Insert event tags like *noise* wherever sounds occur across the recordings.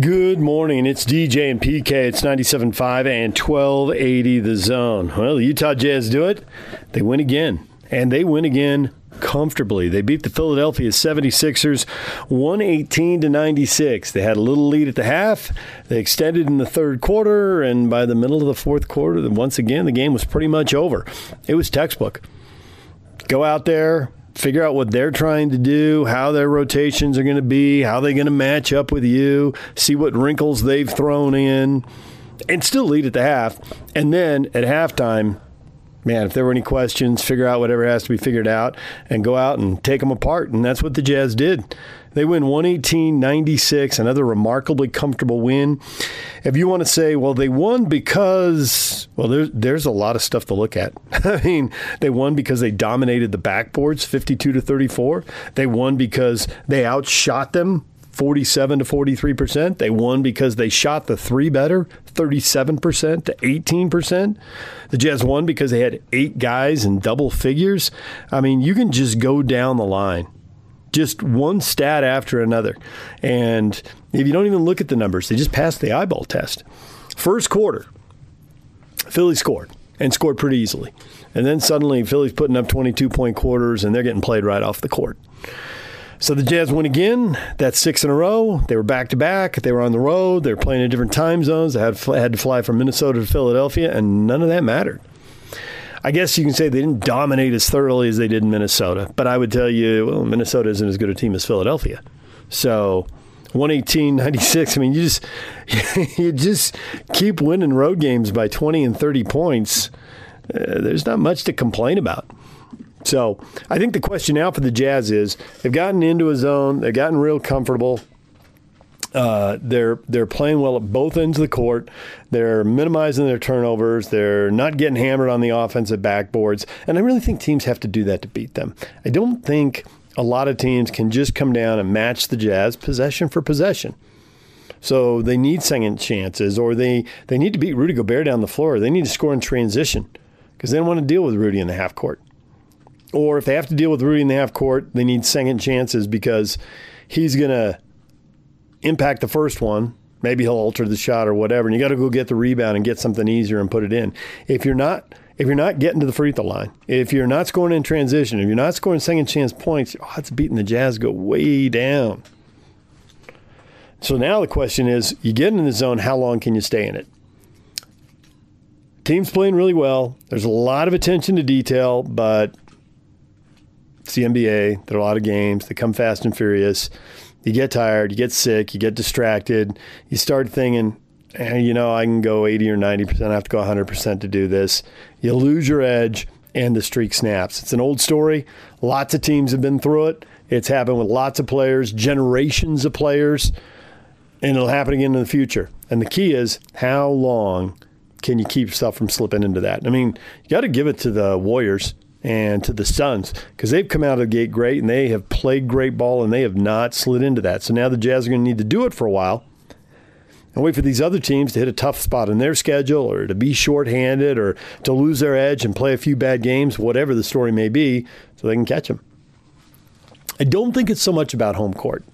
Good morning. It's DJ and PK. It's 97.5 and 1280 the zone. Well, the Utah Jazz do it. They win again. And they win again comfortably. They beat the Philadelphia 76ers 118 to 96. They had a little lead at the half. They extended in the third quarter, and by the middle of the fourth quarter, once again, the game was pretty much over. It was textbook. Go out there, figure out what they're trying to do, how their rotations are going to be, how they're going to match up with you, see what wrinkles they've thrown in, and still lead at the half. And then at halftime, man, if there were any questions, figure out whatever has to be figured out and go out and take them apart. And that's what the Jazz did. They win 118 96, another remarkably comfortable win. If you want to say, well, they won because, well, there's, there's a lot of stuff to look at. *laughs* I mean, they won because they dominated the backboards 52 to 34. They won because they outshot them 47 to 43%. They won because they shot the three better, 37% to 18%. The Jazz won because they had eight guys in double figures. I mean, you can just go down the line just one stat after another. And if you don't even look at the numbers, they just passed the eyeball test. First quarter, Philly scored and scored pretty easily. And then suddenly Philly's putting up 22 point quarters and they're getting played right off the court. So the Jazz win again. That's six in a row. They were back to back. They were on the road. They were playing in different time zones. They had, had to fly from Minnesota to Philadelphia, and none of that mattered. I guess you can say they didn't dominate as thoroughly as they did in Minnesota, but I would tell you, well, Minnesota isn't as good a team as Philadelphia. So 118 96 i mean you just *laughs* you just keep winning road games by 20 and 30 points uh, there's not much to complain about so i think the question now for the jazz is they've gotten into a zone they've gotten real comfortable uh, they're they're playing well at both ends of the court. They're minimizing their turnovers. They're not getting hammered on the offensive backboards. And I really think teams have to do that to beat them. I don't think a lot of teams can just come down and match the Jazz possession for possession. So they need second chances, or they, they need to beat Rudy Gobert down the floor. They need to score in transition because they don't want to deal with Rudy in the half court. Or if they have to deal with Rudy in the half court, they need second chances because he's going to impact the first one, maybe he'll alter the shot or whatever, and you got to go get the rebound and get something easier and put it in. If you're not if you're not getting to the free throw line, if you're not scoring in transition, if you're not scoring second chance points, oh, it's beating the Jazz go way down. So now the question is, you get in the zone, how long can you stay in it? Team's playing really well. There's a lot of attention to detail, but it's the NBA. There are a lot of games. They come fast and furious you get tired, you get sick, you get distracted, you start thinking, eh, you know, I can go 80 or 90%, I have to go 100% to do this. You lose your edge and the streak snaps. It's an old story. Lots of teams have been through it. It's happened with lots of players, generations of players, and it'll happen again in the future. And the key is how long can you keep yourself from slipping into that? I mean, you got to give it to the Warriors and to the Suns because they've come out of the gate great and they have played great ball and they have not slid into that. So now the Jazz are going to need to do it for a while and wait for these other teams to hit a tough spot in their schedule or to be shorthanded or to lose their edge and play a few bad games, whatever the story may be, so they can catch them. I don't think it's so much about home court.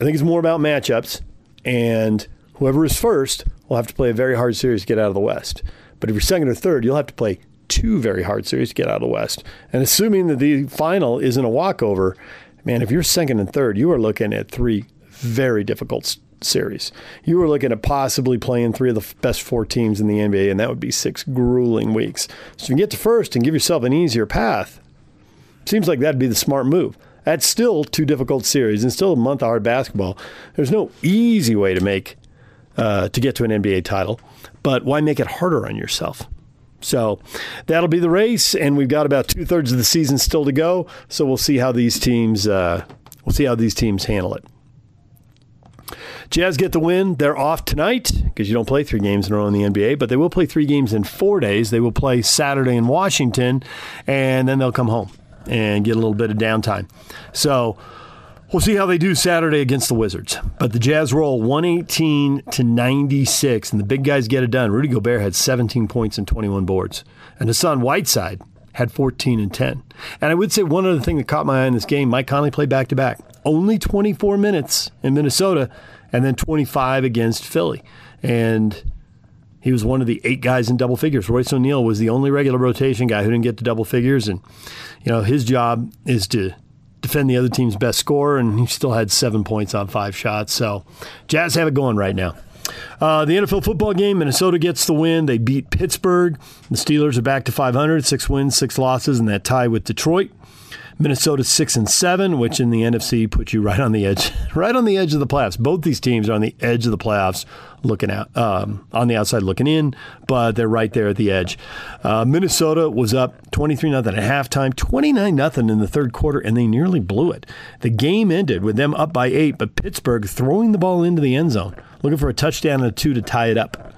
I think it's more about matchups, and whoever is first will have to play a very hard series to get out of the West. But if you're second or third, you'll have to play two very hard series to get out of the West. And assuming that the final isn't a walkover, man, if you're second and third, you are looking at three very difficult series. You are looking at possibly playing three of the best four teams in the NBA, and that would be six grueling weeks. So if you get to first and give yourself an easier path, seems like that'd be the smart move. That's still two difficult series and still a month of hard basketball. There's no easy way to make uh, to get to an NBA title, but why make it harder on yourself? So that'll be the race, and we've got about two thirds of the season still to go. So we'll see how these teams uh, we'll see how these teams handle it. Jazz get the win. They're off tonight because you don't play three games in a row in the NBA, but they will play three games in four days. They will play Saturday in Washington, and then they'll come home and get a little bit of downtime. So We'll see how they do Saturday against the Wizards. But the Jazz roll 118 to 96, and the big guys get it done. Rudy Gobert had 17 points and 21 boards. And Hassan Whiteside had 14 and 10. And I would say one other thing that caught my eye in this game Mike Conley played back to back. Only 24 minutes in Minnesota, and then 25 against Philly. And he was one of the eight guys in double figures. Royce O'Neale was the only regular rotation guy who didn't get to double figures. And, you know, his job is to defend the other team's best score, and he still had seven points on five shots. So Jazz have it going right now. Uh, the NFL football game, Minnesota gets the win. They beat Pittsburgh. The Steelers are back to 500, six wins, six losses, and that tie with Detroit. Minnesota six and seven, which in the NFC puts you right on the edge, *laughs* right on the edge of the playoffs. Both these teams are on the edge of the playoffs, looking out um, on the outside looking in, but they're right there at the edge. Uh, Minnesota was up twenty three nothing at halftime, twenty nine nothing in the third quarter, and they nearly blew it. The game ended with them up by eight, but Pittsburgh throwing the ball into the end zone, looking for a touchdown and a two to tie it up.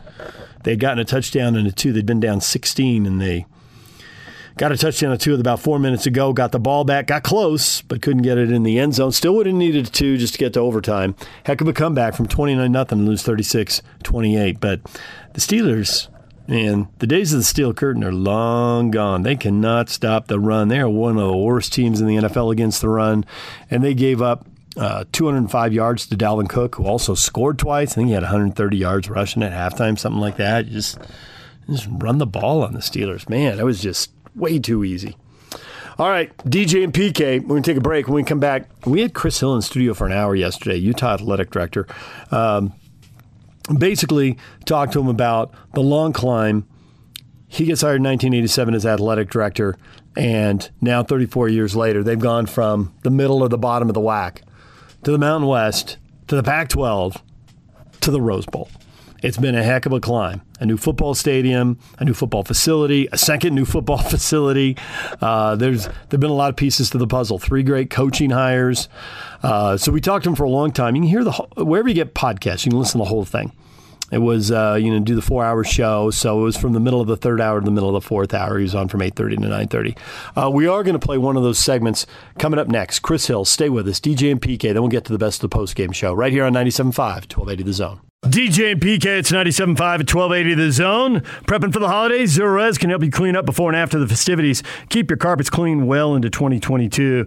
They had gotten a touchdown and a two. They'd been down sixteen, and they Got a touchdown or two with about four minutes ago. Got the ball back. Got close, but couldn't get it in the end zone. Still would have needed two just to get to overtime. Heck of a comeback from 29 nothing lose 36 28. But the Steelers, man, the days of the steel curtain are long gone. They cannot stop the run. They are one of the worst teams in the NFL against the run. And they gave up uh, 205 yards to Dalvin Cook, who also scored twice. I think he had 130 yards rushing at halftime, something like that. You just, just run the ball on the Steelers. Man, that was just way too easy. All right, DJ and PK, we're going to take a break. When we come back, we had Chris Hill in studio for an hour yesterday, Utah athletic director. Um, basically, talked to him about the long climb. He gets hired in 1987 as athletic director, and now 34 years later, they've gone from the middle or the bottom of the WAC to the Mountain West to the Pac 12 to the Rose Bowl. It's been a heck of a climb. A new football stadium, a new football facility, a second new football *laughs* facility. Uh, there's there've been a lot of pieces to the puzzle. Three great coaching hires. Uh, so we talked to him for a long time. You can hear the wherever you get podcasts, you can listen to the whole thing. It was uh, you know do the four hour show, so it was from the middle of the third hour to the middle of the fourth hour. He was on from eight thirty to nine thirty. Uh, we are going to play one of those segments coming up next. Chris Hill, stay with us. DJ and PK. Then we'll get to the best of the post game show right here on 97.5, 1280 The Zone. DJ and PK, it's 97.5 at 1280 The Zone. Prepping for the holidays, Zerorez can help you clean up before and after the festivities. Keep your carpets clean well into 2022.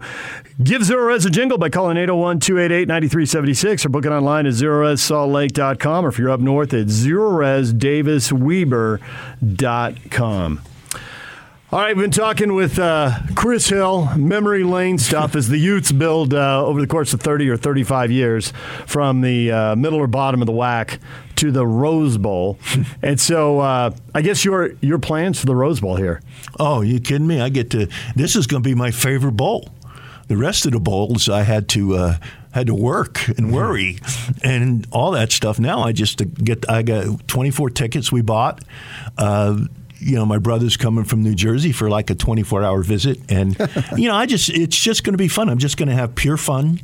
Give Zerorez a jingle by calling 801-288-9376 or book it online at zerorezsaltlake.com or if you're up north at zerorezdavisweber.com. All right, we've been talking with uh, Chris Hill, memory lane stuff as the Utes build uh, over the course of 30 or 35 years from the uh, middle or bottom of the WAC to the Rose Bowl. *laughs* and so uh, I guess your your plans for the Rose Bowl here. Oh, you kidding me? I get to this is going to be my favorite bowl. The rest of the bowls I had to uh, had to work and mm-hmm. worry and all that stuff. Now I just get I got 24 tickets we bought. Uh, you know, my brother's coming from New Jersey for like a 24 hour visit. And, *laughs* you know, I just, it's just going to be fun. I'm just going to have pure fun.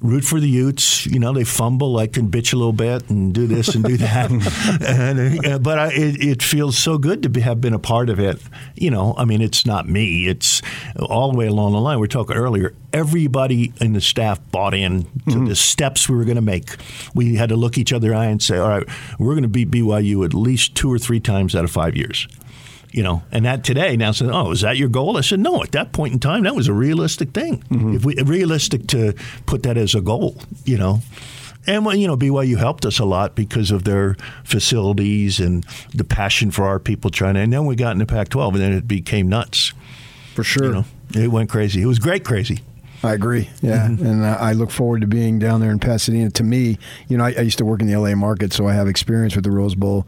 Root for the Utes. You know, they fumble. I can bitch a little bit and do this and do that. *laughs* and, uh, but I, it, it, feels so good to be, have been a part of it. You know, I mean, it's not me. It's all the way along the line. We were talking earlier. Everybody in the staff bought in to mm-hmm. the steps we were going to make. We had to look each other in the eye and say, all right, we're going to beat BYU at least two or three times out of five years you know, and that today now said, oh, is that your goal? I said, no. At that point in time, that was a realistic thing. Mm-hmm. If we realistic to put that as a goal, you know. And you know BYU helped us a lot because of their facilities and the passion for our people trying to. And then we got into Pac-12, and then it became nuts. For sure, you know, it went crazy. It was great, crazy. I agree. Yeah, mm-hmm. and I look forward to being down there in Pasadena. To me, you know, I, I, used to work in the LA market, so I have experience with the Rose Bowl.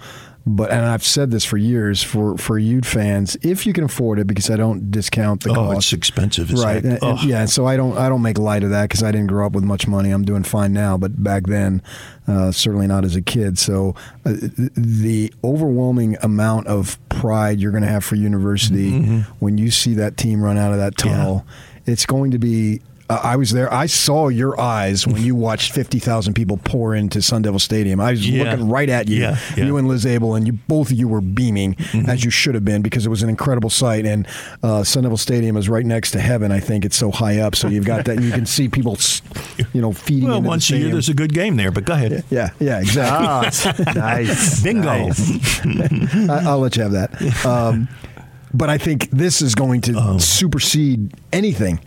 But and I've said this for years for for Ute fans, if you can afford it, because I don't discount the oh, cost. it's expensive, it's right? Like. Yeah, so I don't I don't make light of that because I didn't grow up with much money. I'm doing fine now, but back then, uh, certainly not as a kid. So uh, the overwhelming amount of pride you're going to have for university mm-hmm. when you see that team run out of that tunnel, yeah. it's going to be uh, I was there. I saw your eyes when you watched 50,000 people pour into Sun Devil Stadium. I was yeah. looking right at you, yeah, yeah. you and Liz Abel, and you both of you were beaming mm-hmm. as you should have been because it was an incredible sight. And uh, Sun Devil Stadium is right next to heaven. I think it's so high up, so you've got that. you can see people, you know, feeding. Well, once a year there's a good game there, but go ahead. Yeah, yeah, exactly. Ah, nice, *laughs* bingo. Nice. *laughs* I, will let you have that. Um, but I think this is going to oh. supersede anything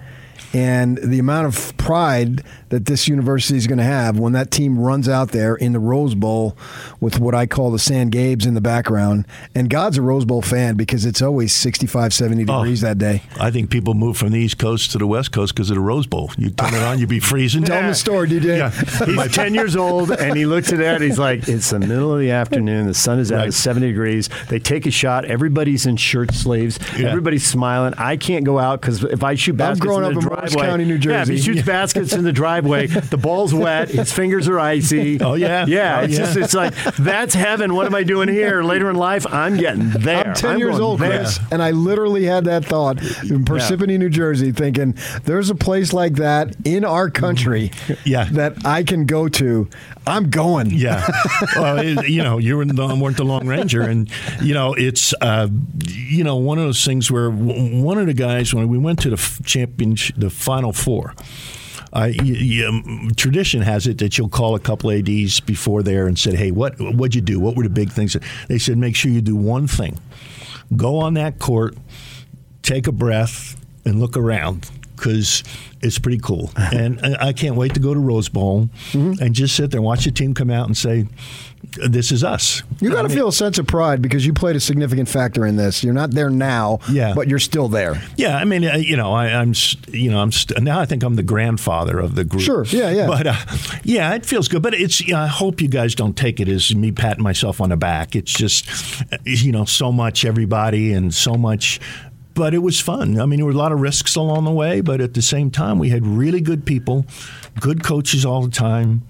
and the amount of pride that this university is going to have when that team runs out there in the Rose Bowl with what I call the San Gabes in the background. And God's a Rose Bowl fan because it's always 65, 70 degrees that day. I think people move from the East Coast to the West Coast because of the Rose Bowl. You turn it on, you'd be freezing. Tell them the story, DJ. Yeah. *laughs* He's 10 years old, and he looks at that. He's like, it's the middle of the afternoon. The sun is out Right. at 70 degrees. They take a shot. Everybody's in shirt sleeves. Yeah. Everybody's smiling. I can't go out because if I shoot baskets growing in the up in Driveway, County, New Yeah, if he Jersey. shoots baskets in the driveway, the ball's wet. His fingers are icy. *laughs* Oh, yeah. Yeah. Oh, it's yeah. just, it's like, that's heaven. What am I doing here? *laughs* Later in life, I'm getting there. I'm 10 years old, there. Chris, and I literally had that thought in Parsippany, New Jersey, thinking there's a place like that in our country Yeah. that I can go to. I'm going. Yeah, well, it- you know, you were the, weren't the Lone Ranger, and you know, it's uh, you know one of those things where one of the guys when we went to the championship, the Final Four. I, y- y- um, tradition has it that you'll call a couple ads before there and said, "Hey, what what'd you do? What were the big things?" They said, "Make sure you do one thing: go on that court, take a breath, and look around." Because it's pretty cool, and I I can't wait to go to Rose Bowl Mm-hmm. and just sit there, and watch the team come out, and say, "This is us." You got I to mean, feel a sense of pride because you played a significant factor in this. You're not there now, Yeah. but you're still there. Yeah, I mean, you know, I, I'm, you know, I'm st- now. I think I'm the grandfather of the group. Sure, yeah, yeah. But uh, yeah, it feels good. But it's. I hope you guys don't take it as me patting myself on the back. It's just, you know, so much everybody and so much. But it was fun. I mean, there were a lot of risks along the way, but at the same time, we had really good people, good coaches all the time,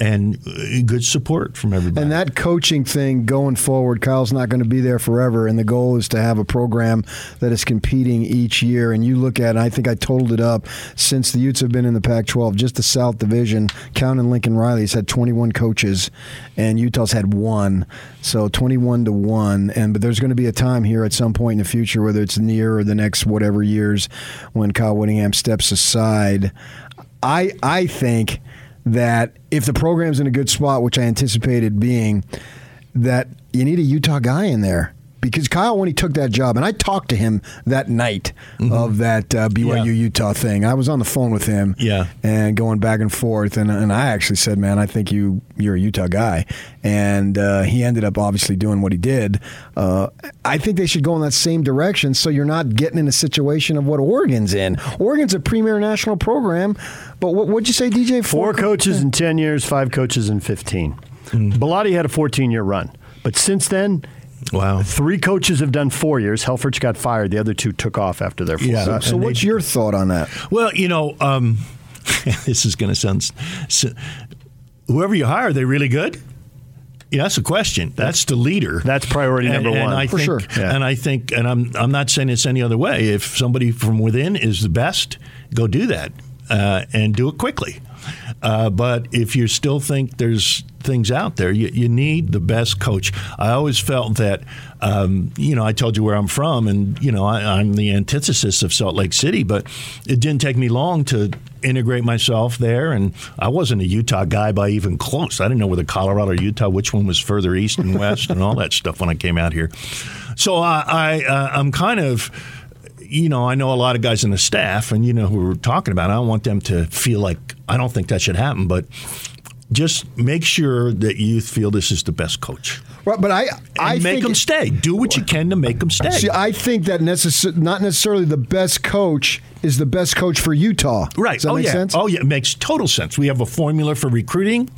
and uh, good support from everybody. And that coaching thing going forward, Kyle's not going to be there forever. And the goal is to have a program that is competing each year. And you look at, I think I totaled it up since the Utes have been in the Pac 12, just the South Division, counting Lincoln Riley's had 21 coaches, and Utah's had one. So 21 to 1. And But there's going to be a time here at some point in the future, whether it's near or the next whatever years, when Kyle Whittingham steps aside. I, I think that if the program's in a good spot, which I anticipated being, that you need a Utah guy in there. Because Kyle, when he took that job, and I talked to him that night of that uh, BYU Mm-hmm. Yeah. Utah thing, I was on the phone with him, Yeah. and going back and forth, and, and I actually said, "Man, I think you you're a Utah guy," and uh, he ended up obviously doing what he did. Uh, I think they should go in that same direction, so you're not getting in a situation of what Oregon's in. Oregon's a premier national program, but what would you say, DJ? Four coaches in 10 years, five coaches in 15. Bellotti had a 14 year run. But since then, wow. three coaches have done four years. Helfrich got fired. The other two took off after their four. Yeah. So, so what's they- your thought on that? Well, you know, um, *laughs* this is going to sound. s whoever you hire, are they really good? Yeah, that's the question. That's the leader. That's priority And- number and one. I For think, sure. Yeah. And I think, and I'm I'm not saying it's any other way. If somebody from within is the best, go do that uh, and do it quickly. Uh, but if you still think there's things out there, you, you need the best coach. I always felt that, um, you know, I told you where I'm from, and you know, I, I'm the antithesis of Salt Lake City, but it didn't take me long to integrate myself there, and I wasn't a Utah guy by even close. I didn't know whether Colorado or Utah, which one was further east and west, and all that stuff when I came out here. So I, I uh, I'm kind of you know, I know a lot of guys in the staff, and you know who we're talking about. I don't want them to feel like I don't think that should happen, but just make sure that you feel this is the best coach. Right, but I, I make think them stay. Do what you can to make them stay. See, I think that necess- not necessarily the best coach is the best coach for Utah. Right. Does that oh make yeah. sense? Oh yeah. It makes total sense. We have a formula for recruiting,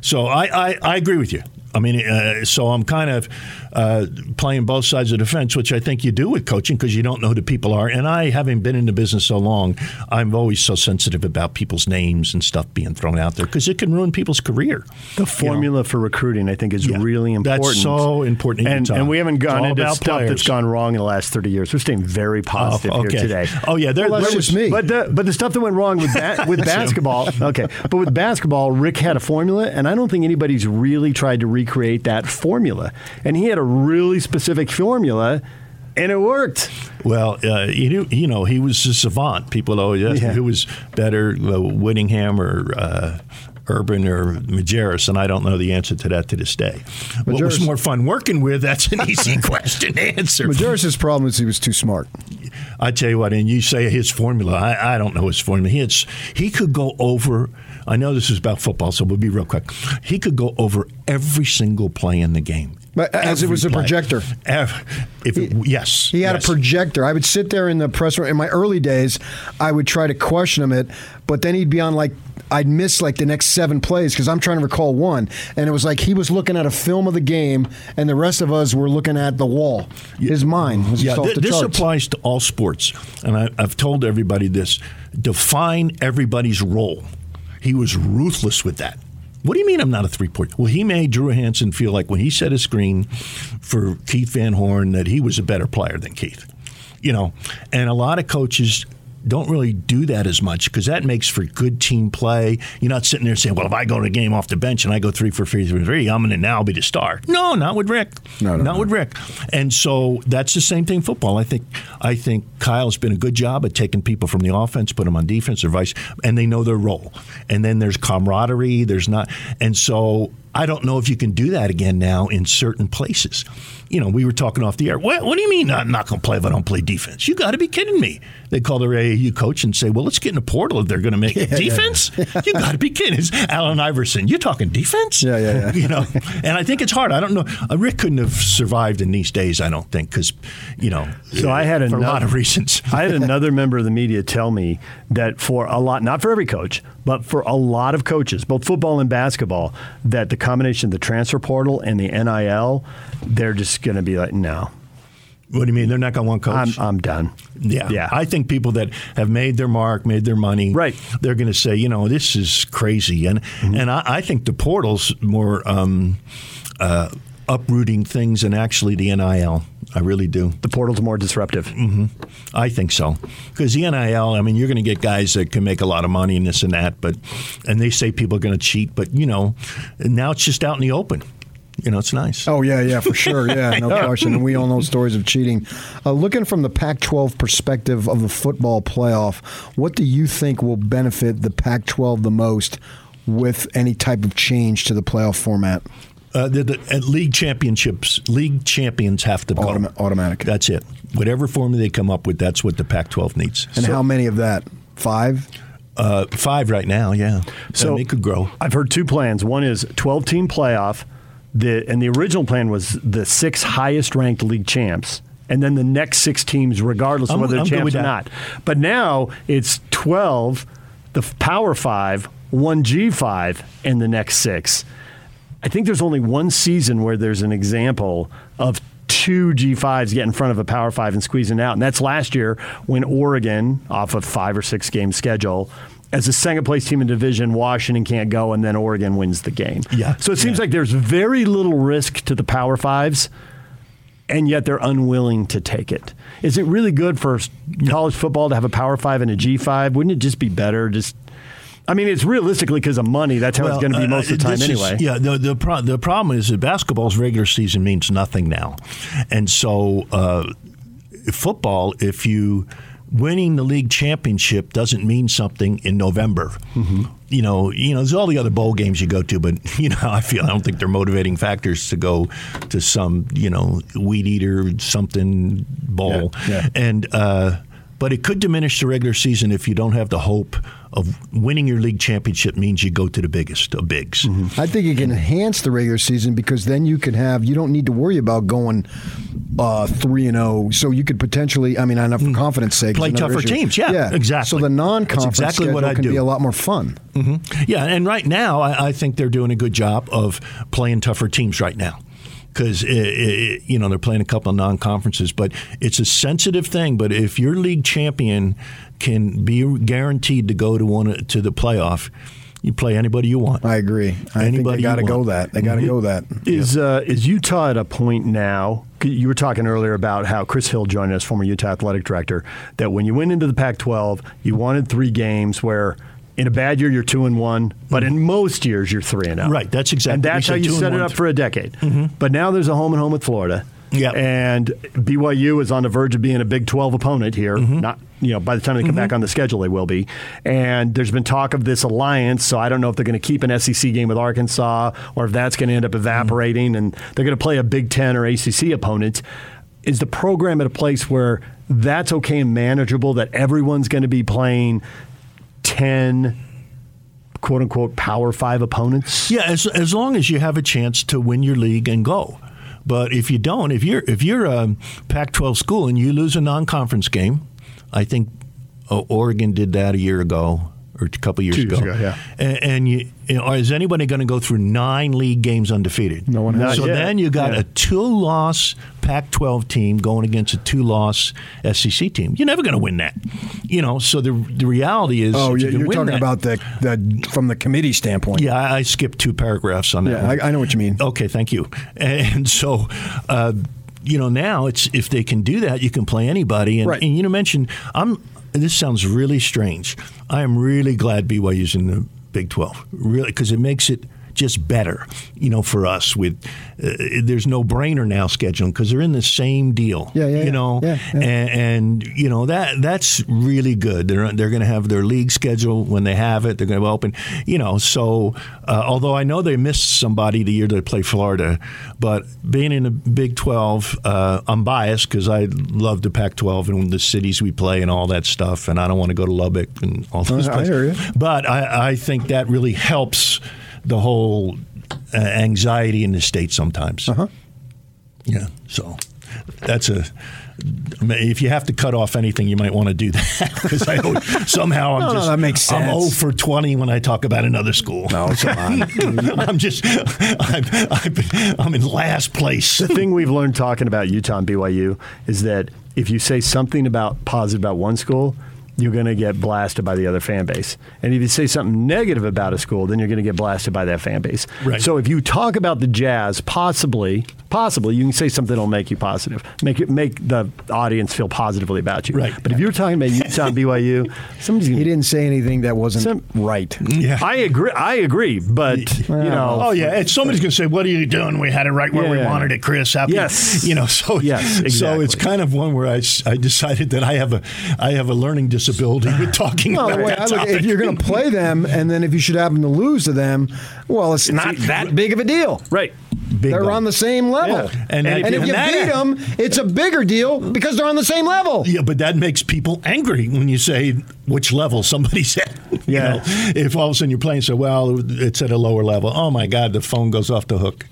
so I I, I agree with you. I mean, uh, so I'm kind of uh, playing both sides of the fence, which I think you do with coaching because you don't know who the people are. And I, having been in the business so long, I'm always so sensitive about people's names and stuff being thrown out there because it can ruin people's career. The formula for recruiting, I think, is Yeah. really important. That's so important And, and we haven't gone into stuff that's gone wrong in the last 30 years. We're staying very positive Oh, okay. here today. Oh yeah, there, Well, there was just me. But the but the stuff that went wrong with ba- with *laughs* basketball, okay. But with basketball, Rick had a formula, and I don't think anybody's really tried to recreate that formula. And he had a really specific formula, and it worked. Well, uh, you, know, you know, he was a savant. People always ask Yeah. who was better, uh, Whittingham or uh, Urban or Majerus, and I don't know the answer to that to this day. What was more fun working with? That's an easy *laughs* question to answer. Majerus' problem is he was too smart. I tell you what, and you say his formula. I, I don't know his formula. He had, he could go over. I know this is about football, so we'll be real quick. He could go over every single play in the game. But uh, as it was a play. projector. Ev- If it, yes, He had yes. a projector. I would sit there in the press room. In my early days, I would try to question him it, but then he'd be on like I'd miss like the next seven plays because I'm trying to recall one, and it was like he was looking at a film of the game, and the rest of us were looking at the wall. His mind was Yeah, just off th- this charts. applies to all sports, and I, I've told everybody this: define everybody's role. He was ruthless with that. What do you mean I'm not a three point? Well, he made Drew Hansen feel like when he set a screen for Keith Van Horn that he was a better player than Keith. You know, and a lot of coaches don't really do that as much because that makes for good team play. You're not sitting there saying, "Well, if I go to a game off the bench and I go three for three for three, I'm going to now be the star." No, not with Rick. No, no, not no. with Rick. And so that's the same thing football. I think I think Kyle's been a good job at taking people from the offense, put them on defense or vice, and they know their role. And then there's camaraderie. There's not, and so I don't know if you can do that again now in certain places. You know, we were talking off the air. What, what do you mean I'm not going to play if I don't play defense? You got to be kidding me. They call their AAU coach and say, well, let's get in the portal if they're going to make it defense. you got to be kidding. It's Allen Iverson. You're talking defense? Yeah, yeah, yeah. You know, and I think it's hard. I don't know. Uh, Rick couldn't have survived in these days, I don't think, because, you know, So I had for a lot of reasons. *laughs* I had another member of the media tell me that for a lot, not for every coach, but for a lot of coaches, both football and basketball, that the combination of the transfer portal and the NIL, they're just going to be like, no, What do you mean? They're not going to want I'm. I'm done. yeah. Yeah. I think people that have made their mark, made their money, Right. they're going to say, you know, this is crazy. And, Mm-hmm. and I, I think the portal's more um, uh, uprooting things than actually the NIL. I really do. the portal's more disruptive. Mm-hmm. I think so. Because the NIL, I mean, you're going to get guys that can make a lot of money and this and that, but and they say people are going to cheat, but you know, now it's just out in the open. You know, it's nice. Oh yeah, yeah, for sure, *laughs* yeah, no question. And we all know stories of cheating. Uh, looking from the Pac-12 perspective of the football playoff, what do you think will benefit the Pac-12 the most with any type of change to the playoff format? Uh, the, the league championships, league champions have to go. Automa- automatic. That's it. Whatever formula they come up with, that's what the Pac-12 needs. And how many of that? Five. Uh, five right now, yeah. So So it could grow. I've heard two plans. One is 12 team playoff, the, and the original plan was the six highest ranked league champs. And then the next six teams, regardless of I'm- whether they're I'm champs or not. But now it's 12, the Power Five, one G5, and the next six. I think there's only one season where there's an example of two G5s get in front of a Power Five and squeezing out. And that's last year when Oregon, off a five or six game schedule, as a second place team in division, Washington can't go, and then Oregon wins the game. Yeah. So it seems Yeah. like there's very little risk to the Power Fives, and yet they're unwilling to take it. Is it really good for college football to have a Power Five and a G5? Wouldn't it just be better? Just, I mean, it's realistically because of money. That's how it's going to be uh, most of the time this is- anyway. yeah, the the, pro- the problem is that basketball's regular season means nothing now, and so uh, football, if you winning the league championship doesn't mean something in November. Mm-hmm. You know, you know, there's all the other bowl games you go to, but *laughs* you know I feel. I don't think they're motivating factors to go to some, you know, weed eater something bowl, Yeah, yeah. and. Uh, but it could diminish the regular season if you don't have the hope of winning your league championship means you go to the biggest of bigs. Mm-hmm. I think it can enhance the regular season because then you can have you don't need to worry about going uh, three and zero. So you could potentially, I mean, I know for mm-hmm. confidence sake. Play tougher issue. teams. Yeah, exactly. So the non-conference That's exactly what can do. be a lot more fun. Mm-hmm. Yeah, and right now, I, I think they're doing a good job of playing tougher teams right now. Because you know they're playing a couple of non-conferences, but it's a sensitive thing. But if your league champion can be guaranteed to go to one to the playoff, you play anybody you want. I agree. I think they Anybody got to go that. They got to go that. Is uh, is Utah at a point now? You were talking earlier about how Chris Hill joined us, former Utah athletic director, that when you went into the Pac-12, you wanted three games where. In a bad year, you're two and one, but in most years, you're three and zero. Right, that's exactly- And that's how you set it up for a decade. But now there's a home and home with Florida. Yeah. And BYU is on the verge of being a Big 12 opponent here. Not, you know, by the time they come back on the schedule, they will be. And there's been talk of this alliance, so I don't know if they're going to keep an SEC game with Arkansas or if that's going to end up evaporating and they're going to play a Big 10 or ACC opponent. is the program at a place where that's okay and manageable that everyone's going to be playing 10 quote unquote power five opponents? Yeah, as, as long as you have a chance to win your league and go. But if you don't, if you're if you're a Pac-12 school and you lose a non-conference game, I think uh, Oregon did that a year ago or a couple years, years ago. ago, yeah. And, and you, you know, is anybody going to go through nine league games undefeated? No one has. So yet. then you got Yeah. a two-loss Pac-12 team going against a two-loss SEC team. You're never going to win that. You know. So the the reality is, Oh, you you're, can you're win talking that- about the, the from the committee standpoint. Yeah, I, I skipped two paragraphs on that. Yeah. I, I know what you mean. Okay, thank you. And so, uh, you know, now it's if they can do that, you can play anybody. And, Right. and you know, mentioned I'm. This sounds really strange. I am really glad BYU's in the Big Twelve, really, because it makes it just better, you know, for us. With uh, there's no brainer now scheduling because they're in the same deal. Yeah, yeah, You yeah. know, Yeah, yeah. And, and you know that that's really good. They're they're going to have their league schedule when they have it. They're going to open. You know, so uh, although I know they missed somebody the year they play Florida, but being in the Big Twelve, uh, I'm biased because I love the Pac-12 and the cities we play and all that stuff, and I don't want to go to Lubbock and all those I places. But I, I think that really helps the whole uh, anxiety in the state sometimes. Uh-huh. Yeah. So that's a. If you have to cut off anything, you might want to do that *laughs* because I somehow I'm No, no, just that makes I'm sense. 0 for 20 when I talk about another school. No, come on. *laughs* I'm just I'm, I'm, I'm in last place. the thing we've learned talking about Utah and BYU is that if you say something about positive about one school, you're going to get blasted by the other fan base. And if you say something negative about a school, then you're going to get blasted by that fan base. Right. So if you talk about the Jazz, possibly, possibly you can say something that'll make you positive, make it make the audience feel positively about you. Right. But if you're talking about Utah and BYU, somebody's he going to. didn't say anything that wasn't Some- right. Yeah. I agree. I agree, but you know. Oh yeah, and somebody's going to say, "What are you doing? We had it right where we Yeah. wanted it, Chris." How Yes. you know. So Yes, *laughs* So it's kind of one where I, I decided that I have a I have a learning disability with talking Well, about that look, if you're going to play them, and then if you should happen to lose to them, well, it's not that big of a deal. Right. Big They're one. on the same level. Yeah. And And, if and you that- beat them, it's a bigger deal because they're on the same level. Yeah, but that makes people angry when you say which level somebody's *laughs* at. You Yeah. know, if all of a sudden you're playing, say, well, it's at a lower level. Oh my God, the phone goes off the hook.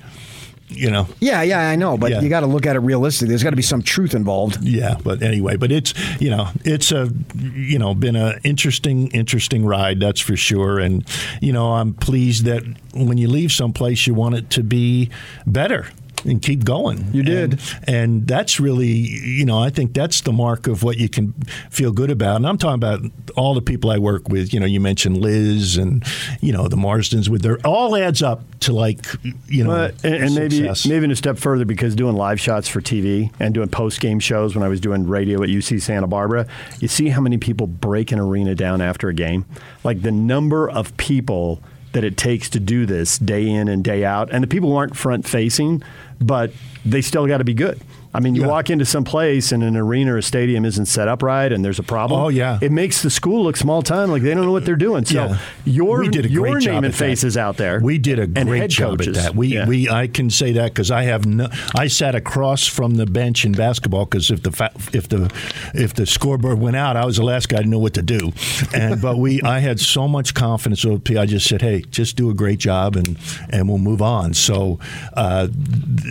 You know. Yeah, yeah, I know, but Yeah. you got to look at it realistically. There's got to be some truth involved. Yeah, but anyway, but it's you know it's a you know been a interesting interesting ride that's for sure, and you know I'm pleased that when you leave someplace you want it to be better and keep going. You did. and, and that's really you know I think that's the mark of what you can feel good about. And I'm talking about all the people I work with. You know, you mentioned Liz and you know the Marstons with their all adds up to like you know and, and maybe maybe even a step further because doing live shots for TV and doing post game shows when I was doing radio at UC Santa Barbara, you see how many people break an arena down after a game. Like the number of people that it takes to do this day in and day out, and the people who aren't front facing, but they still got to be good. I mean, you Yeah. walk into some place and an arena or a stadium isn't set up right, and there's a problem. Oh, yeah. it makes the school look small time, like they don't know what they're doing. So Yeah. your We did a great job name and at face is out there. We did a great job coaches. at that. We, Yeah. we I can say that because I have no. I sat across from the bench in basketball because if the fa- if the if the scoreboard went out, I was the last guy to know what to do. And but we I had so much confidence over P. I just said, hey, just do a great job and and we'll move on. So uh,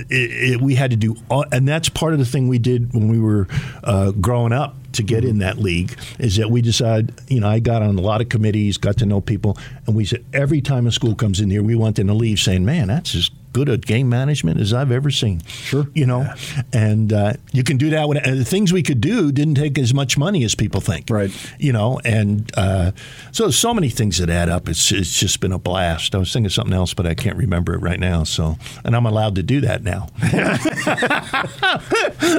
it, it, we had to do, all, and that's part of the thing we did when we were uh, growing up to get in that league is that we decided, you know, I got on a lot of committees, got to know people, and we said every time a school comes in here, we want them to leave saying, man, that's as good at game management as I've ever seen. Sure. You know, and uh, you can do that. When, and the things we could do didn't take as much money as people think. Right. You know, and uh, so so many things that add up. It's, it's just been a blast. I was thinking of something else, but I can't remember it right now. So, and I'm allowed to do that now. *laughs* I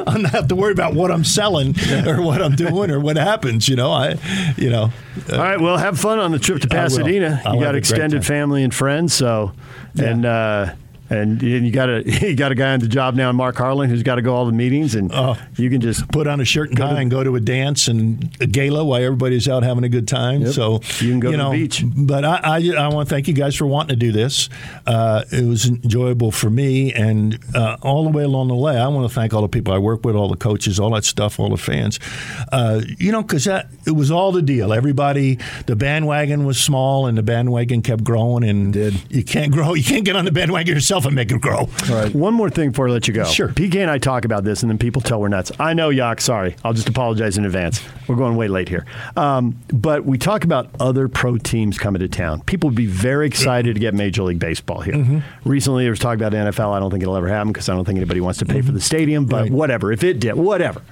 don't have to worry about what I'm selling or what I'm doing or what happens. You know, I, you know, All right, well, have fun on the trip to Pasadena. You got extended family and friends, so Yeah. and uh, And you got a *laughs* you got a guy on the job now, Mark Harlan, who's got to go all the meetings, and Oh. you can just Put on a shirt and tie and go to a dance and a gala while everybody's out having a good time. Yep. So You can go to the beach. But I, I, I want to thank you guys for wanting to do this. Uh, it was enjoyable for me, and uh, all the way along the way, I want to thank all the people I work with, all the coaches, all that stuff, all the fans. Uh, you know, because that it was all the deal. Everybody, the bandwagon was small, and the bandwagon kept growing. And you can't grow, *laughs* you can't get on the bandwagon yourself and make it grow. Right. One more thing before I let you go. Sure. PK and I talk about this, and then people tell we're nuts. I know, Yak. Sorry. I'll just apologize in advance. We're going way late here. Um, but we talk about other pro teams coming to town. People would be very excited to get Major League Baseball here. Mm-hmm. Recently, there was talk about NFL. I don't think it'll ever happen because I don't think anybody wants to pay Mm-hmm. for the stadium. But Right. whatever. If it did, whatever.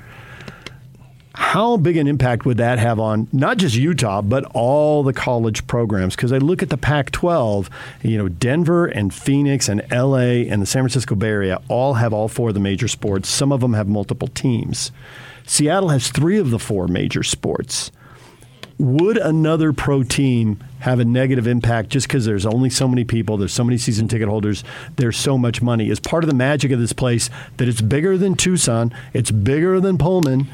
How big an impact would that have on not just Utah, but all the college programs? Because I look at the Pac 12, you know, Denver and Phoenix and LA and the San Francisco Bay Area all have all four of the major sports. Some of them have multiple teams. Seattle has three of the four major sports. Would another pro team have a negative impact just because there's only so many people, there's so many season ticket holders, there's so much money? Is part of the magic of this place that it's bigger than Tucson, it's bigger than Pullman,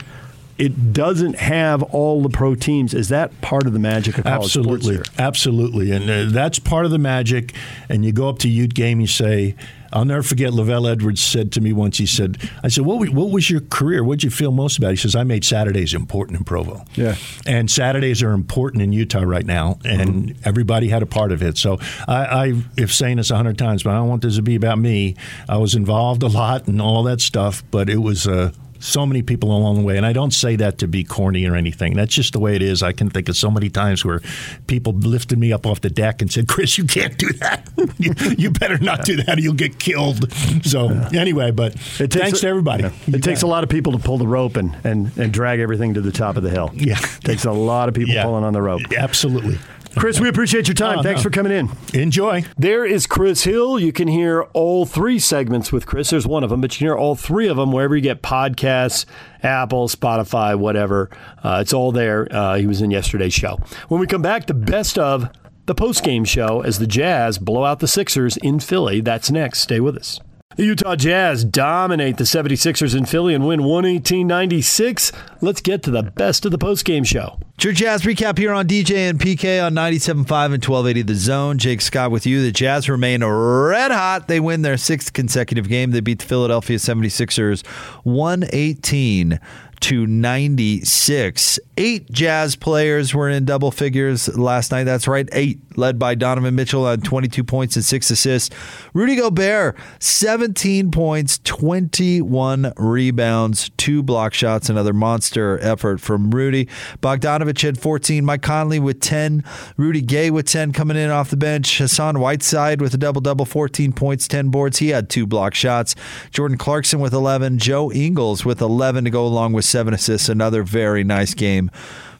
it doesn't have all the pro teams. Is that part of the magic of college Absolutely, sports here? absolutely, and uh, that's part of the magic. And you go up to Ute game, you say, "I'll never forget." LaVell Edwards said to me once. He said, "I said, what, what was your career? What did you feel most about?" He says, "I made Saturdays important in Provo. Yeah. and Saturdays are important in Utah right now, and everybody had a part of it. So I, I if saying this a hundred times, but I don't want this to be about me. I was involved a lot and all that stuff, but it was." Uh, so many people along the way. And I don't say that to be corny or anything. That's just the way it is. I can think of so many times where people lifted me up off the deck and said, Chris, you can't do that. *laughs* you, you better not do that or you'll get killed. So, anyway, but It takes thanks a- to everybody. Yeah. It takes a lot of people to pull the rope and, and, and drag everything to the top of the hill. Yeah. It takes a lot of people Yeah. pulling on the rope. Absolutely. Chris, we appreciate your time. Oh, Thanks no. for coming in. Enjoy. There is Chris Hill. You can hear all three segments with Chris. There's one of them, but you can hear all three of them wherever you get podcasts, Apple, Spotify, whatever. Uh, it's all there. Uh, he was in yesterday's show. When we come back, the best of the post-game show as the Jazz blow out the Sixers in Philly. That's next. Stay with us. The Utah Jazz dominate the 76ers in Philly and win 118-96. Let's get to the best of the post-game show. Your Jazz recap here on DJ and PK on 97.5 and 1280 The Zone. Jake Scott with you. The Jazz remain red hot. They win their sixth consecutive game. They beat the Philadelphia 76ers 118 to 96. Eight Jazz players were in double figures last night. That's right, eight, led by Donovan Mitchell on 22 points and six assists. Rudy Gobert, 17 points, 21 rebounds, two block shots, another monster effort from Rudy. Bogdanovich had 14, Mike Conley with 10, Rudy Gay with 10 coming in off the bench, Hassan Whiteside with a double double, 14 points, 10 boards. He had two block shots. Jordan Clarkson with 11, Joe Ingles with 11 to go along with seven assists. Another very nice game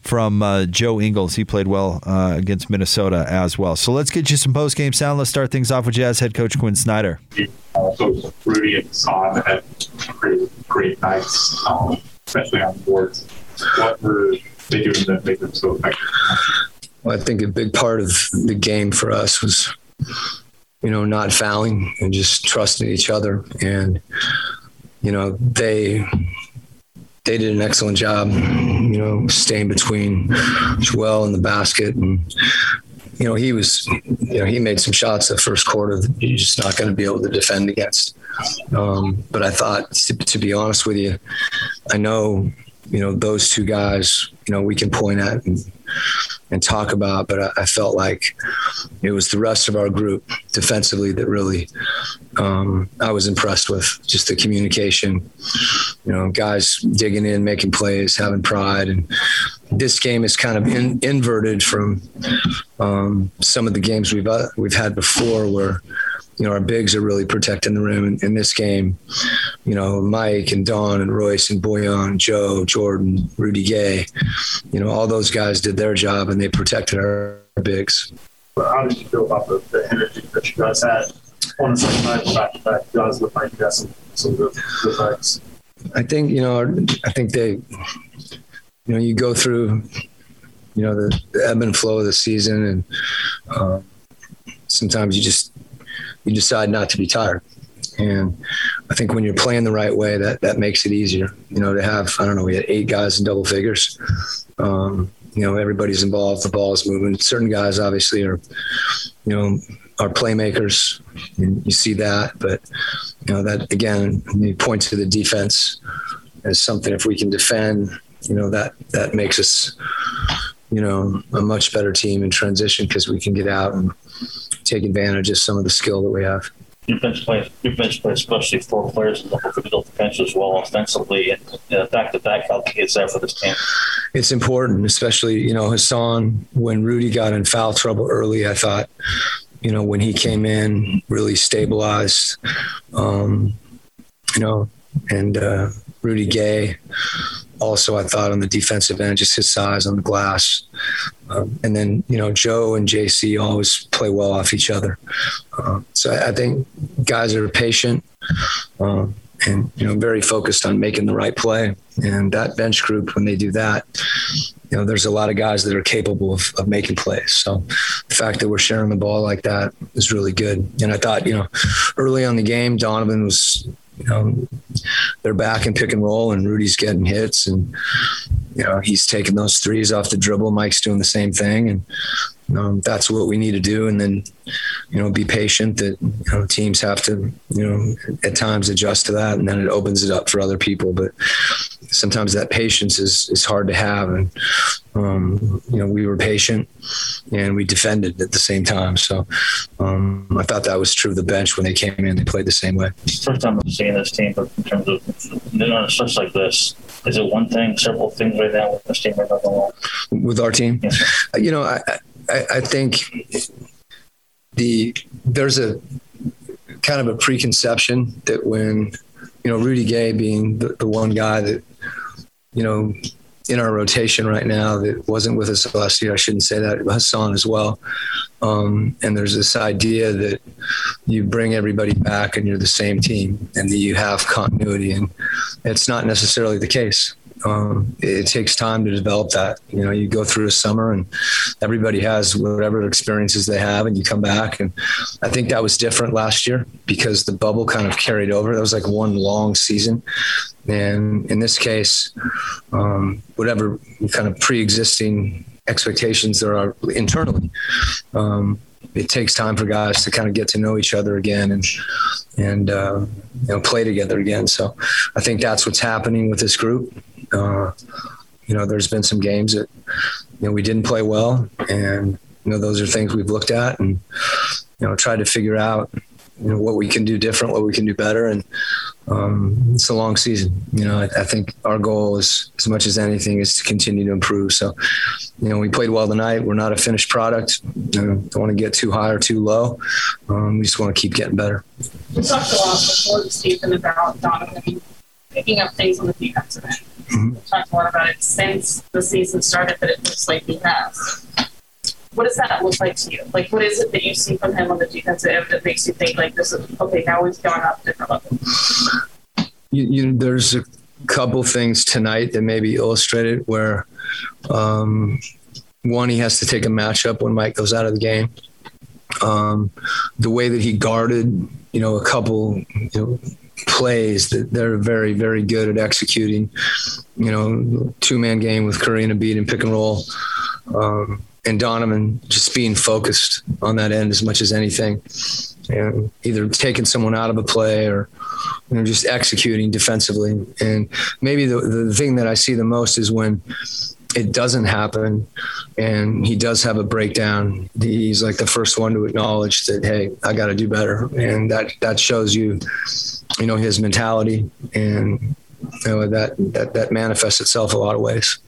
from uh, Joe Ingles. He played well uh, against Minnesota as well. So let's get you some post game sound. Let's start things off with Jazz head coach Quin Snyder. also Rudy and Hassan had great, great nights, um, especially on boards. What were that made them so effective? Well, I think a big part of the game for us was, you know, not fouling and just trusting each other. And, you know, they they did an excellent job, you know, staying between Joel and the basket. And, you know, he was, you know, he made some shots the first quarter that you're just not going to be able to defend against. Um, but I thought, to, to be honest with you, I know, you know, those two guys, you know, we can point at and, and talk about, but I, I felt like it was the rest of our group defensively that really um, I was impressed with. Just the communication, you know, guys digging in, making plays, having pride, and this game is kind of in, inverted from um, some of the games we've uh, we've had before, where you know our bigs are really protecting the rim. In, in this game, you know, Mike and Don and Royce and Bojan, Joe, Jordan, Rudy Gay, you know, all those guys did their job and they protected our bigs. But how did you feel about the, the energy that you guys had on the second night back to back? You guys looked like you got some, some good, good nights. I think you know. I think they, you know, you go through, you know, the, the ebb and flow of the season, and um, sometimes you just you decide not to be tired. And I think when you're playing the right way, that that makes it easier. You know, to have I don't know, we had eight guys in double figures. Um, you know, everybody's involved. The ball is moving. Certain guys obviously are, you know, are playmakers. You see that, but you know that again, you point to the defense as something. If we can defend, you know that that makes us, you know, a much better team in transition because we can get out and take advantage of some of the skill that we have your bench play, your bench play, especially four players in the middle bench as well offensively, and the fact that that health is there for this team. It's important, especially you know Hassan. When Rudy got in foul trouble early, I thought, you know, when he came in, really stabilized. Um, you know, and uh, Rudy Gay also I thought on the defensive end, just his size on the glass. Um, and then, you know, Joe and JC always play well off each other. Uh, so I, I, think guys are patient um, and, you know, very focused on making the right play. And that bench group, when they do that, you know, there's a lot of guys that are capable of, of making plays. So the fact that we're sharing the ball like that is really good. And I thought, you know, early on the game, Donovan was you know, they're back in pick and roll, and Rudy's getting hits, and you know he's taking those threes off the dribble. Mike's doing the same thing, and um, that's what we need to do. And then, you know, be patient. That you know teams have to, you know, at times adjust to that, and then it opens it up for other people. But sometimes that patience is is hard to have, and um, you know, we were patient and we defended at the same time. So um, I thought that was true of the bench when they came in. They played the same way. First time I'm seeing this team, but in terms of you know, such like this, is it one thing, several things right now with this team right now? With our team, yes, you know, I, I, I think the there's a kind of a preconception that when you know Rudy Gay being the, the one guy that you know in our rotation right now that wasn't with us last year. I shouldn't say that. Hassan as well. Um, and there's this idea that you bring everybody back and you're the same team and that you have continuity. And it's not necessarily the case. Um, it takes time to develop that. You know, you go through a summer and everybody has whatever experiences they have, and you come back. And I think that was different last year because the bubble kind of carried over. That was like one long season. And in this case, um, whatever kind of pre existing expectations there are internally, um, it takes time for guys to kind of get to know each other again and and uh, you know play together again. So I think that's what's happening with this group. Uh, you know, there's been some games that you know we didn't play well, and you know those are things we've looked at and you know tried to figure out you know what we can do different, what we can do better, and um, it's a long season. You know, I, I, think our goal is as much as anything is to continue to improve. So, you know, we played well tonight. We're not a finished product. You know, don't want to get too high or too low. Um, we just want to keep getting better. We talked a lot before the season about Donovan picking up things on the defensive end. Mm-hmm. We talked more about it since the season started, but it looks like he has. What does that look like to you? Like, what is it that you see from him on the defensive end that makes you think like this is okay? Now he's going up a different level. You, you, there's a couple things tonight that maybe illustrated where um, one he has to take a matchup when Mike goes out of the game. Um, the way that he guarded, you know, a couple, you know, plays that they're very, very good at executing. You know, two man game with Curry and Embiid and pick and roll. Um, and Donovan just being focused on that end as much as anything, and either taking someone out of a play or you know just executing defensively. And maybe the the thing that I see the most is when it doesn't happen and he does have a breakdown he's like the first one to acknowledge that hey i got to do better and that that shows you you know his mentality and you know that that that manifests itself a lot of ways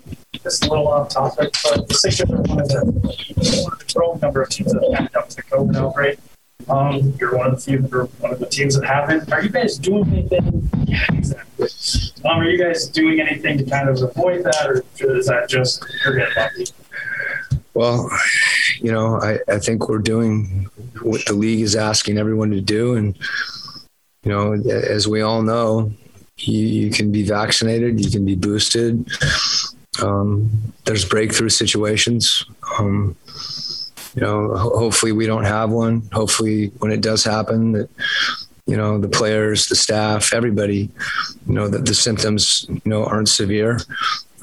this a little off topic, but the Sixers are one of the, one of the growing number of teams that have up to the COVID outbreak. Um, you're one of the few, or one of the teams that haven't. Are you guys doing anything? Yeah, exactly. Um, are you guys doing anything to kind of avoid that, or is that just you're getting lucky? Well, you know, I, I think we're doing what the league is asking everyone to do, and you know, as we all know, you, you can be vaccinated, you can be boosted, um, there's breakthrough situations. Um, you know, ho- hopefully we don't have one. Hopefully, when it does happen, that you know the players, the staff, everybody, you know, that the symptoms you know aren't severe.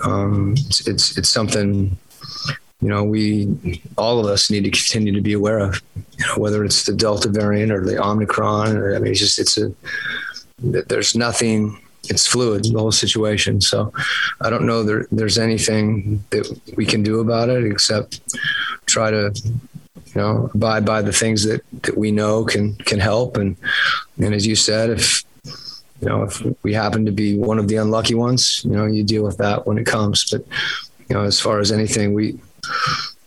Um, it's, it's it's something you know we all of us need to continue to be aware of. You know, whether it's the Delta variant or the Omicron. Or, I mean, it's just it's a there's nothing it's fluid the whole situation. So i don't know there, there's anything that we can do about it except try to you know abide by the things that that we know can can help. And and as you said if you know if we happen to be one of the unlucky ones you know you deal with that when it comes. But you know as far as anything we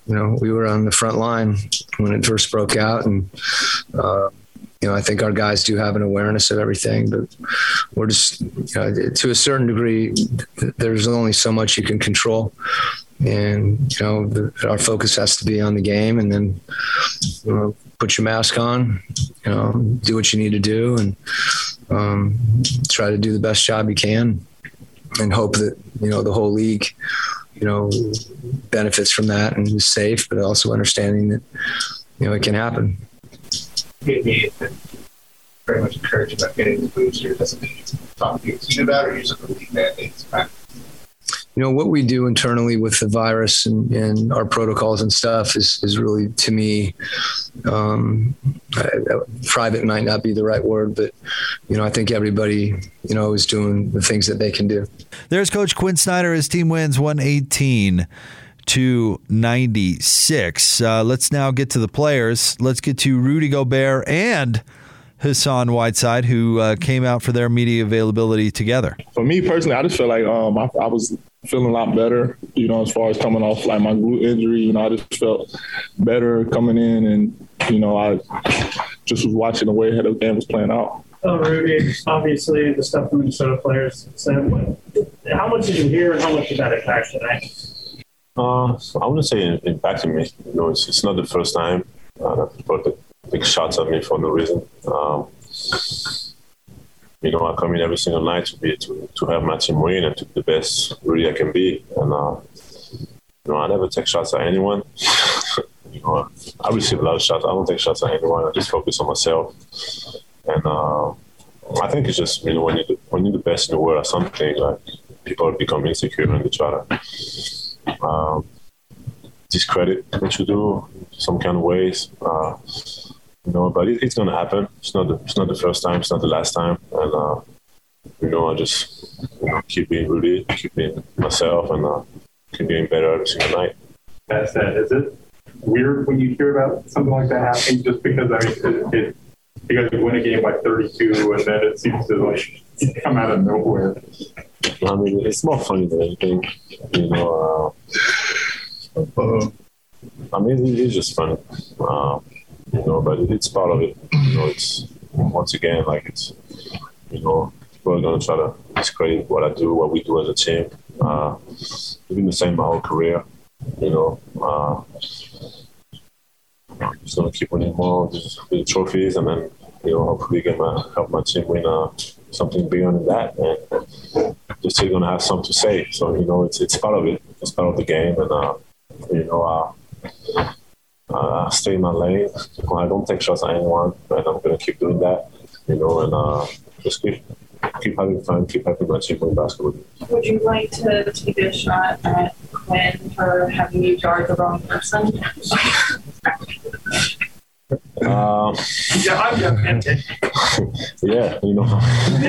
you know we were on the front line when it first broke out. And uh, you know, I think our guys do have an awareness of everything, but we're just, you know, to a certain degree, there's only so much you can control. And, you know, the, our focus has to be on the game and then, you know, put your mask on, you know, do what you need to do and um, try to do the best job you can and hope that, you know, the whole league, you know, benefits from that and is safe, but also understanding that, you know, it can happen me very much encouraged about getting the booster. Doesn't mean talk to your team about or use a league mandates. You know what we do internally with the virus and, and our protocols and stuff is is really to me um, I, private might not be the right word, but you know I think everybody you know is doing the things that they can do. There's Coach Quin Snyder. His team wins 118 to 96. Uh, let's now get to the players. Let's get to Rudy Gobert and Hassan Whiteside, who uh, came out for their media availability together. For me personally, I just feel like um, I, I, was feeling a lot better, you know, as far as coming off like my glute injury. You know, I just felt better coming in, and you know, I just was watching the way of the game was playing out. Oh, Rudy, obviously the stuff from the Minnesota players said. How much did you hear, and how much did that impact today? Uh, I wouldn't say it impacted me. You know, it's, it's not the first time uh, that people take shots at me for no reason. Um, you know, I come in every single night to be to, to have my team win and to be the best really I can be. And uh, you know, I never take shots at anyone. *laughs* you know, I receive a lot of shots. I don't take shots at anyone. I just focus on myself. And uh, I think it's just you know when you when you're the best in the world at something, like people become insecure and they try to um, discredit what you do some kind of ways. Uh, you know, but it, it's gonna happen. It's not the it's not the first time. It's not the last time. And uh, you know, I just you know, keep being rooted, keep being myself, and uh, keep getting better every single night. That's said, is it weird when you hear about something like that happening? Just because I mean, it, it you guys win a game by 32, and then it seems to like come out of nowhere. I mean, it's more funny than anything. You know, uh, I mean, it is just funny. Uh, you know, but it's part of it. You know, it's once again like it's you know people are gonna try to discredit what I do, what we do as a team. Uh, been the same my whole career. You know, uh, I'm just gonna keep winning more, just win trophies, and then you know hopefully get my help my team win uh, something bigger than that. And they're still gonna have something to say. So you know, it's it's part of it. It's part of the game, and uh, you know, uh, uh, stay in my lane. I don't take shots at anyone, and I'm gonna keep doing that. You know, and uh, just keep keep having fun, keep having my team play basketball. Would you like to take a shot at Quin for having you guard the wrong person? *laughs* Um, yeah, I'm *laughs* yeah, you know. *laughs*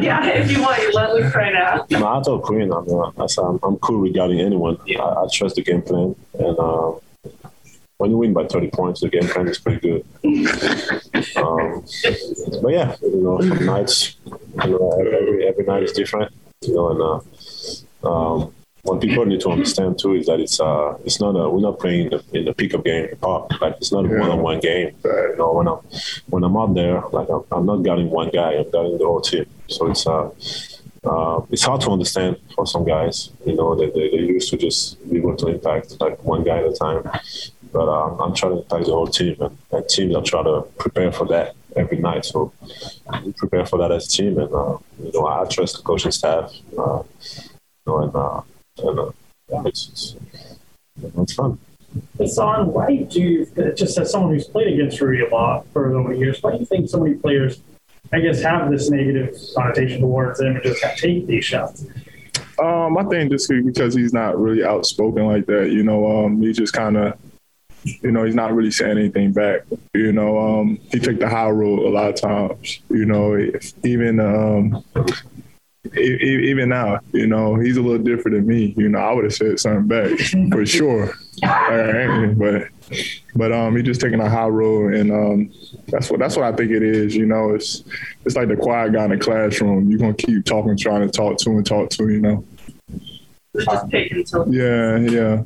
yeah, if you want, you let loose right now. No, I told Quin, I'm, uh, I said, I'm, I'm cool regarding anyone. I, I, trust the game plan, and uh, when you win by 30 points, the game plan is pretty good. *laughs* um, but yeah, you know, nights, you know, every every night is different, you know, and uh, um, what people need to understand too is that it's uh it's not a we're not playing in the, in the pickup game in the park. Like it's not a one on one game. You know, when I'm when I'm out there, like I'm, I'm not guarding one guy, I'm guarding the whole team. So it's uh, uh it's hard to understand for some guys. You know, they they, they used to just be able to impact like one guy at a time. But um, I'm trying to impact the whole team, and, and teams are trying to prepare for that every night. So we prepare for that as a team, and uh, you know I trust the coaching staff. Uh, you know, and uh, and uh, it's, it's, it's fun. Hassan, why do you, just as someone who's played against Rudy a lot for over the years, why do you think so many players, I guess, have this negative connotation towards him and just kind of take these shots? Um, I think just because he's not really outspoken like that, you know, um, he just kind of, you know, he's not really saying anything back. You know, um, he took the high road a lot of times. You know, if, even um, even now, you know, he's a little different than me. You know, I would have said something back for *laughs* sure. but but um, he's just taking a high road, and um, that's what that's what I think it is. You know, it's it's like the quiet guy in the classroom. You're gonna keep talking, trying to talk to and talk to. You know. Yeah, yeah.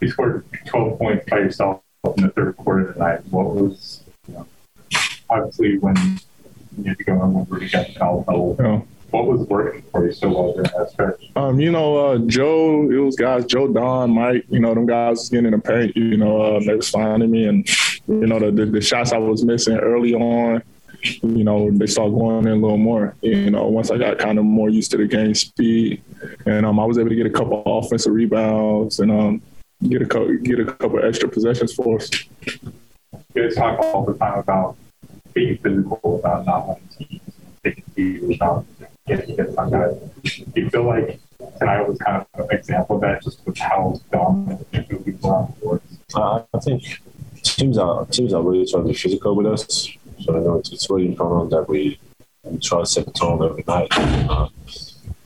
You scored 12 points by yourself in the third quarter tonight. What was, you know, obviously when you had to go and when Rudy got foul trouble. Yeah what was working for you so well during that stretch? Um, you know, uh, Joe, it was guys, Joe, Don, Mike, you know, them guys was getting in the paint, you know, uh, they was finding me and, you know, the, the, the, shots I was missing early on, you know, they started going in a little more, you know, once I got kind of more used to the game speed and um, I was able to get a couple offensive rebounds and um, get a couple, get a couple extra possessions for us. You talk all the time about being physical, about not wanting teams taking lead, about guys. Do you feel like tonight was kind of an example of that, just with how dominant the board? Uh, I think teams are teams are really trying to be physical with us. So I know it's, it's really important that we, we try to set the tone every night. Uh,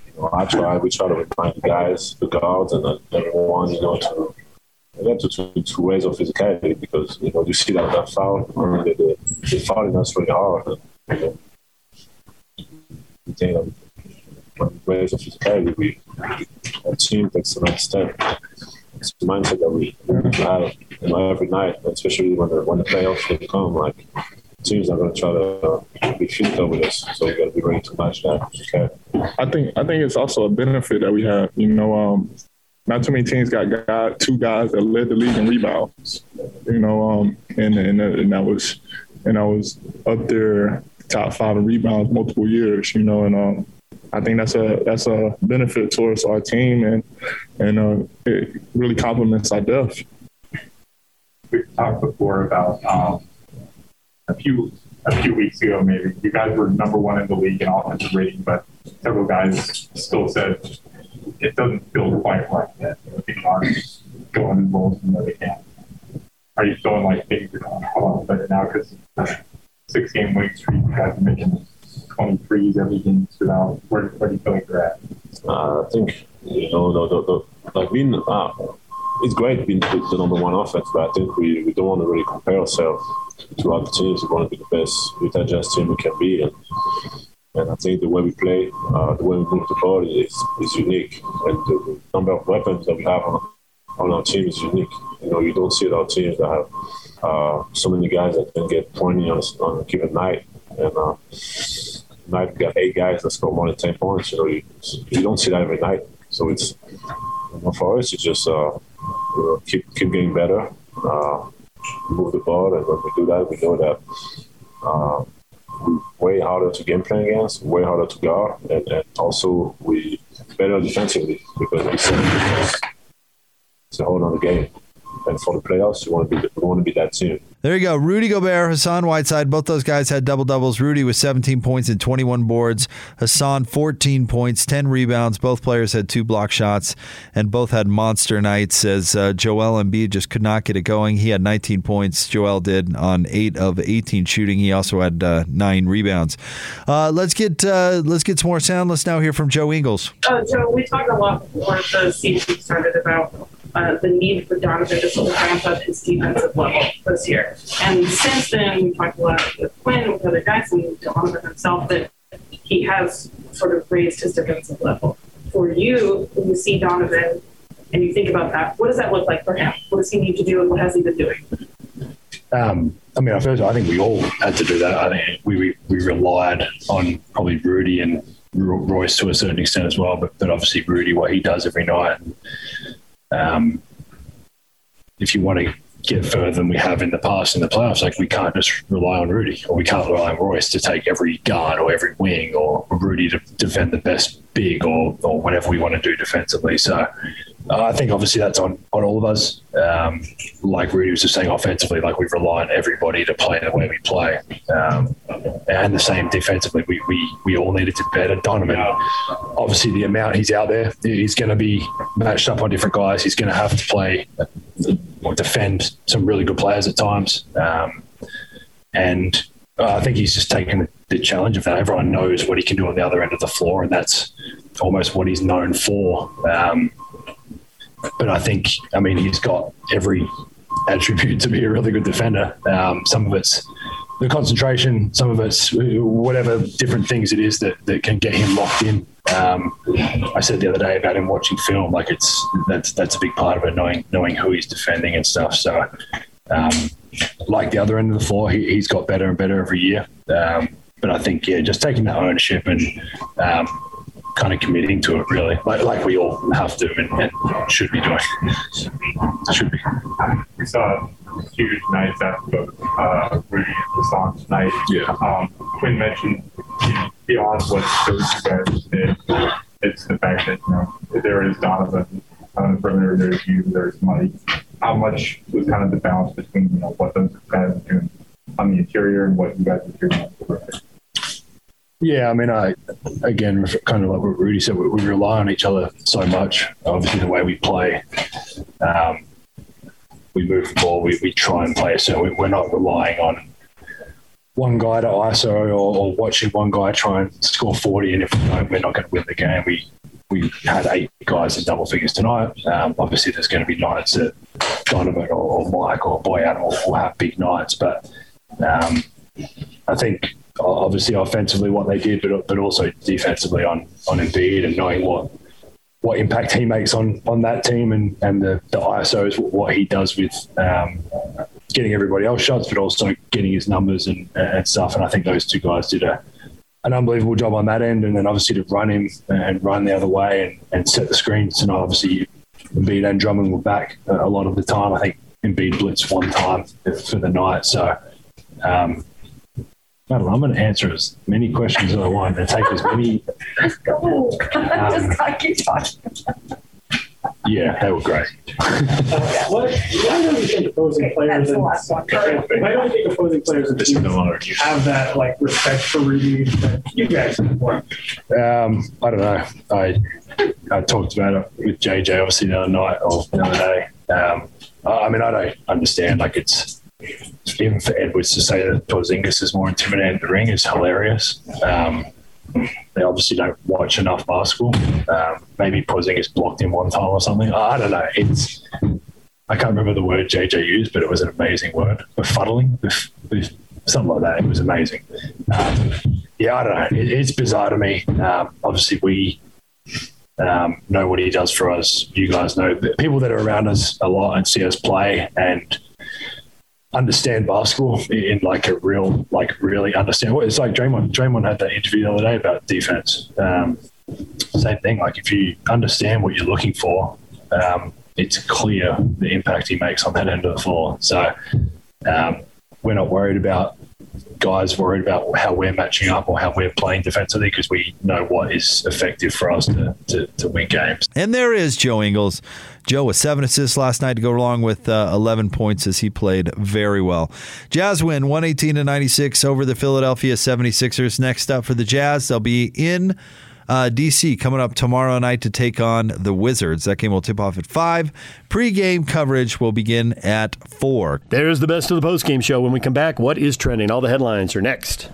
you know, I try, we try to remind the guys, the guards, and everyone, you know, to again to, to, to raise our physicality because you know you see that that foul, they, they, they're fouling us really hard. And, you know, think of ways of physicality, we, team takes the next step. It's the mindset that we have you know, every night, especially when the when the playoffs will come. Like teams are going to try to uh, be physical with us, so we got to be ready to match that. Okay. I think I think it's also a benefit that we have. You know, um, not too many teams got, got two guys that led the league in rebounds. You know, um, and and, and that was and I was up there top five in rebounds multiple years, you know, and um, I think that's a that's a benefit towards our team, and and uh, it really complements our depth. We've talked before about um, a few a few weeks ago, maybe you guys were number one in the league in offensive rating, but several guys still said it doesn't feel quite right that people aren't going as well as they can. Are you feeling like things are going a lot better now because six game winning streak. You are making 23s every game throughout. Where, where do you feel like you're at? Uh, I think, you know, the, the, the, like being, uh, it's great being the, the number one offense, but I think we, we don't want to really compare ourselves to other teams. We want to be the best Utah Jazz team we can be. And, and I think the way we play, uh, the way we move the ball is, is unique. And the number of weapons that we have on, on our team is unique. You know, you don't see it on teams that have uh, so many guys that can get 20 on a, on a given night. And uh, night got eight guys that score more than 10 points. You know, you, you don't see that every night. So it's for us, it's just uh, you know, keep keep getting better, uh, move the ball, and when we do that, we know that uh, way harder to game plan against, way harder to guard, and, and also we better defensively because we it's a whole other game and for the playoffs, you want to be you want to be that team. There you go. Rudy Gobert, Hassan Whiteside, both those guys had double doubles. Rudy with 17 points and 21 boards. Hassan 14 points, 10 rebounds. Both players had two block shots, and both had monster nights. As uh, Joel Embiid just could not get it going. He had 19 points. Joel did on eight of 18 shooting. He also had uh, nine rebounds. Uh, let's get uh, let's get some more sound. Let's now hear from Joe Ingles. Uh, Joe, we talked a lot before the season started about uh, the need for Donovan to sort of ramp up his defensive level this year. And since then, we talked a lot with Quin, with other guys, and Donovan himself, that he has sort of raised his defensive level. For you, when you see Donovan and you think about that, what does that look like for him? What does he need to do, and what has he been doing? Um, I mean, first, I think we all had to do that. I think we, we, we relied on probably Rudy and Royce to a certain extent as well, but, but obviously Rudy, what he does every night. Um, if you want to get further than we have in the past in the playoffs, like we can't just rely on Rudy or we can't rely on Royce to take every guard or every wing or Rudy to defend the best big or, or whatever we want to do defensively. So I think obviously that's on, on all of us. Um, like Rudy was just saying, offensively, like we rely on everybody to play the way we play, um, and the same defensively. We, we we all needed to better. Donovan, obviously, the amount he's out there, he's going to be matched up on different guys. He's going to have to play or defend some really good players at times, um, and uh, I think he's just taken the, the challenge of that. Everyone knows what he can do on the other end of the floor, and that's almost what he's known for. But I think, I mean, he's got every attribute to be a really good defender. Um, some of it's the concentration, some of it's whatever different things it is that, that can get him locked in. Um, I said the other day about him watching film, like it's that's that's a big part of it, knowing knowing who he's defending and stuff. So, um, like the other end of the floor, he, has got better and better every year. Um, but I think yeah, just taking that ownership and um, kind of committing to it really, like, like we all have to and, and should be doing. should be. We saw a huge nights after uh, Rudy Hassan tonight. Yeah. Um, Quin mentioned beyond what those guys did, it's the fact that you know there is Donovan on the perimeter, there's you, there's Mike. How much was kind of the balance between you know what those guys are doing on the interior and what you guys are doing on the perimeter? Yeah, I mean, I again, kind of like what Rudy said, we, we rely on each other so much. Obviously, the way we play, um, we move the ball, we, we try and play so we're not relying on one guy to ISO or, or, watching one guy try and score 40. And if we don't, we're not going to win the game. We we had eight guys in double figures tonight. Um, obviously, there's going to be nights that Donovan or, or Mike or Bojan will, will have big nights, but um, I think obviously offensively what they did, but but also defensively on on Embiid and knowing what what impact he makes on on that team and and the the ISOs what he does with um, getting everybody else shots, but also getting his numbers and and stuff. And I think those two guys did a an unbelievable job on that end, and then obviously to run him and run the other way and, and set the screens. And obviously Embiid and Drummond were back a lot of the time. I think Embiid blitzed one time for the night, so. Um, I don't know. I'm going to answer as many questions as I want and take as many. Let's go. Um, Just keep talking. Yeah, they were great. what, why don't you think opposing players and why don't you think opposing players and have that like respect for Rudy that you guys have Um, I don't know. I I talked about it with JJ obviously the other night or the other day. Um, I mean, I don't understand. Like it's even for Edwards to say that Porzingis is more intimidating in the ring is hilarious. Um, they obviously don't watch enough basketball. Um, maybe Porzingis blocked him one time or something. I don't know. It's I can't remember the word JJ used, but it was an amazing word. Befuddling, bef- something like that. It was amazing. Um, yeah, I don't know. It, it's bizarre to me. Um, obviously, we um, know what he does for us. You guys know people that are around us a lot and see us play and understand basketball in like a real, like really understand. Well, it's like Draymond. Draymond had that interview the other day about defense. Um, same thing. Like if you understand what you're looking for, um, it's clear the impact he makes on that end of the floor. So um, we're not worried about guys worried about how we're matching up or how we're playing defensively because we know what is effective for us to, to, to win games. And there is Joe Ingles. Joe with seven assists last night to go along with uh, 11 points as he played very well. Jazz win 118 to 96 over the Philadelphia 76ers. Next up for the Jazz, they'll be in uh, DC coming up tomorrow night to take on the Wizards. That game will tip off at 5. Pre-game coverage will begin at 4. There's the best of the post-game show. When we come back, what is trending? All the headlines are next.